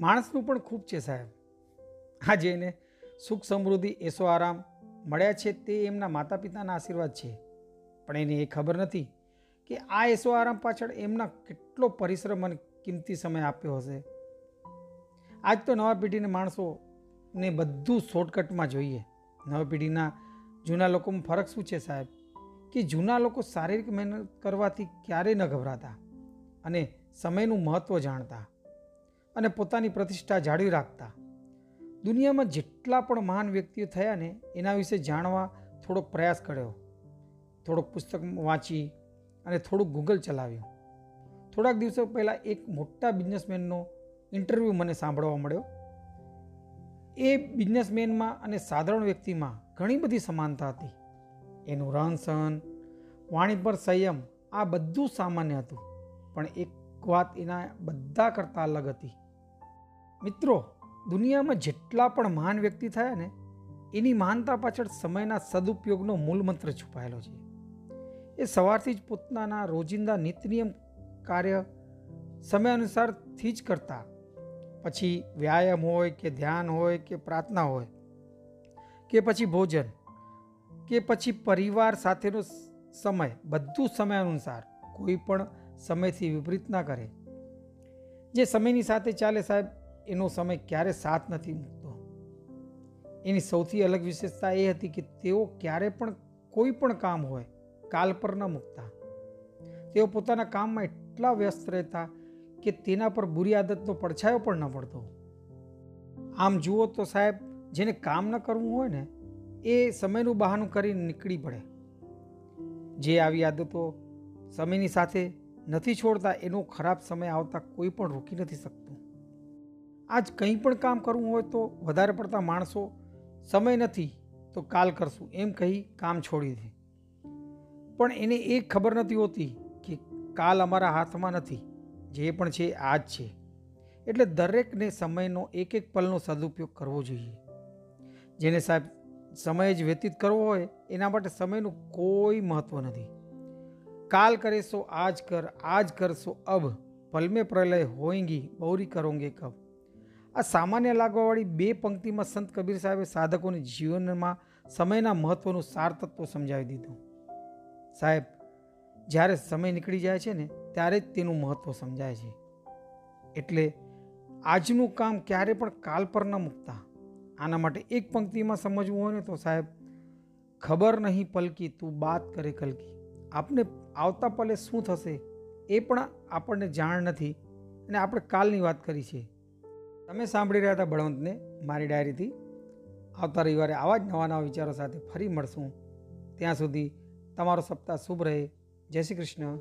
માણસનું પણ ખૂબ છે સાહેબ. આજે એને સુખ સમૃદ્ધિ, એસો આરામ મળ્યા છે તે એમના માતા પિતાના આશીર્વાદ છે. પણ એને એ ખબર નથી કે આ એસો આરામ પાછળ એમના કેટલો પરિશ્રમ અને કિંમતી સમય આપ્યો હશે. આજ તો નવા પેઢીને માણસોને બધું શોર્ટકટમાં જોઈએ. નવા પેઢીના જૂના લોકોમાં ફરક શું છે સાહેબ? કે જૂના લોકો શારીરિક મહેનત કરવાથી ક્યારેય ન ગભરાતા અને સમયનું મહત્ત્વ જાણતા. અને પોતાની પ્રતિષ્ઠા જાળવી રાખતા. દુનિયામાં જેટલા પણ મહાન વ્યક્તિઓ થયા ને, એના વિશે જાણવા થોડોક પ્રયાસ કર્યો. થોડોક પુસ્તક વાંચી અને થોડુંક ગૂગલ ચલાવ્યું. થોડાક દિવસો પહેલાં એક મોટા બિઝનેસમેનનો ઇન્ટરવ્યૂ મને સાંભળવા મળ્યો. એ બિઝનેસમેનમાં અને સાધારણ વ્યક્તિમાં ઘણી બધી સમાનતા હતી. એનું રહન સહન, વાણી પર સંયમ, આ બધું સામાન્ય હતું. પણ એક વાત એના બધા કરતાં અલગ હતી. મિત્રો, દુનિયામાં જેટલા પણ મહાન વ્યક્તિ થયા ને, એની મહાનતા પાછળ સમયના સદુપયોગનો મૂળ મંત્ર છુપાયેલો છે. એ સવારથી જ પોતાના રોજિંદા નિત્યનિયમ કાર્ય સમય અનુસારથી જ કરતા. પછી વ્યાયામ હોય કે ધ્યાન હોય કે પ્રાર્થના હોય, કે પછી ભોજન, કે પછી પરિવાર સાથેનો સમય, બધું સમય અનુસાર કોઈ પણ સમયથી વિપરીત ના કરે. જે સમયની સાથે ચાલે સાહેબ એનો સમય ક્યારે સાથ નથી મૂકતો. એની સૌથી અલગ વિશેષતા એ હતી કે તેઓ ક્યારે પણ કોઈ પણ કામ હોય, કાલ પર ન મૂકતા. તેઓ પોતાના કામમાં એટલા વ્યસ્ત રહેતા કે તેના પર બુરી આદતનો પડછાયો પણ ન પડતો. આમ જુઓ તો સાહેબ, જેને કામ ન કરવું હોય ને, એ સમયનું બહાનું કરીને નીકળી પડે. જે આવી આદતો સમયની સાથે નથી છોડતા, એનો ખરાબ સમય આવતા કોઈ પણ રોકી નથી શકતું. આજ કંઈ પણ કામ કરવું હોય તો વધારે પડતા માણસો સમય નથી તો કાલ કરશું, એમ કહી કામ છોડી દે. પણ એને એ ખબર નથી હોતી કે કાલ અમારા હાથમાં નથી, જે પણ છે આજ છે. એટલે દરેકને સમયનો એક એક પલનો સદુપયોગ કરવો જોઈએ. જેને સાહેબ સમય જ વ્યતીત કરવો હોય, એના માટે સમયનું કોઈ મહત્ત્વ નથી. કાલ કરે સો આજ કર, આજ કરશો, અબ પલમે પ્રલય હોયંગી બૌરી કરોંગે કબ. આ સામાન્ય લાગવાવાળી બે પંક્તિમાં સંત કબીર સાહેબે સાધકોને જીવનમાં સમયના મહત્ત્વનું સાર તત્વ સમજાવી દીધું. સાહેબ, જ્યારે સમય નીકળી જાય છે ને, ત્યારે જ તેનું મહત્ત્વ સમજાય છે. એટલે આજનું કામ ક્યારે પણ કાલ પર ન મૂકતા. આના માટે એક પંક્તિમાં સમજવું હોય ને તો સાહેબ, ખબર નહીં પલકી, તું બાત કરે કલકી. આપને આવતા પલે શું થશે એ પણ આપણને જાણ નથી અને આપણે કાલની વાત કરી છે. તમે સાંભળી રહ્યા હતા બળવંતને મારી ડાયરીથી? આવતા રવિવારે આવા જ નવા નવા વિચારો સાથે ફરી મળશું. ત્યાં સુધી તમારો સપ્તાહ શુભ રહે. જય શ્રી કૃષ્ણ.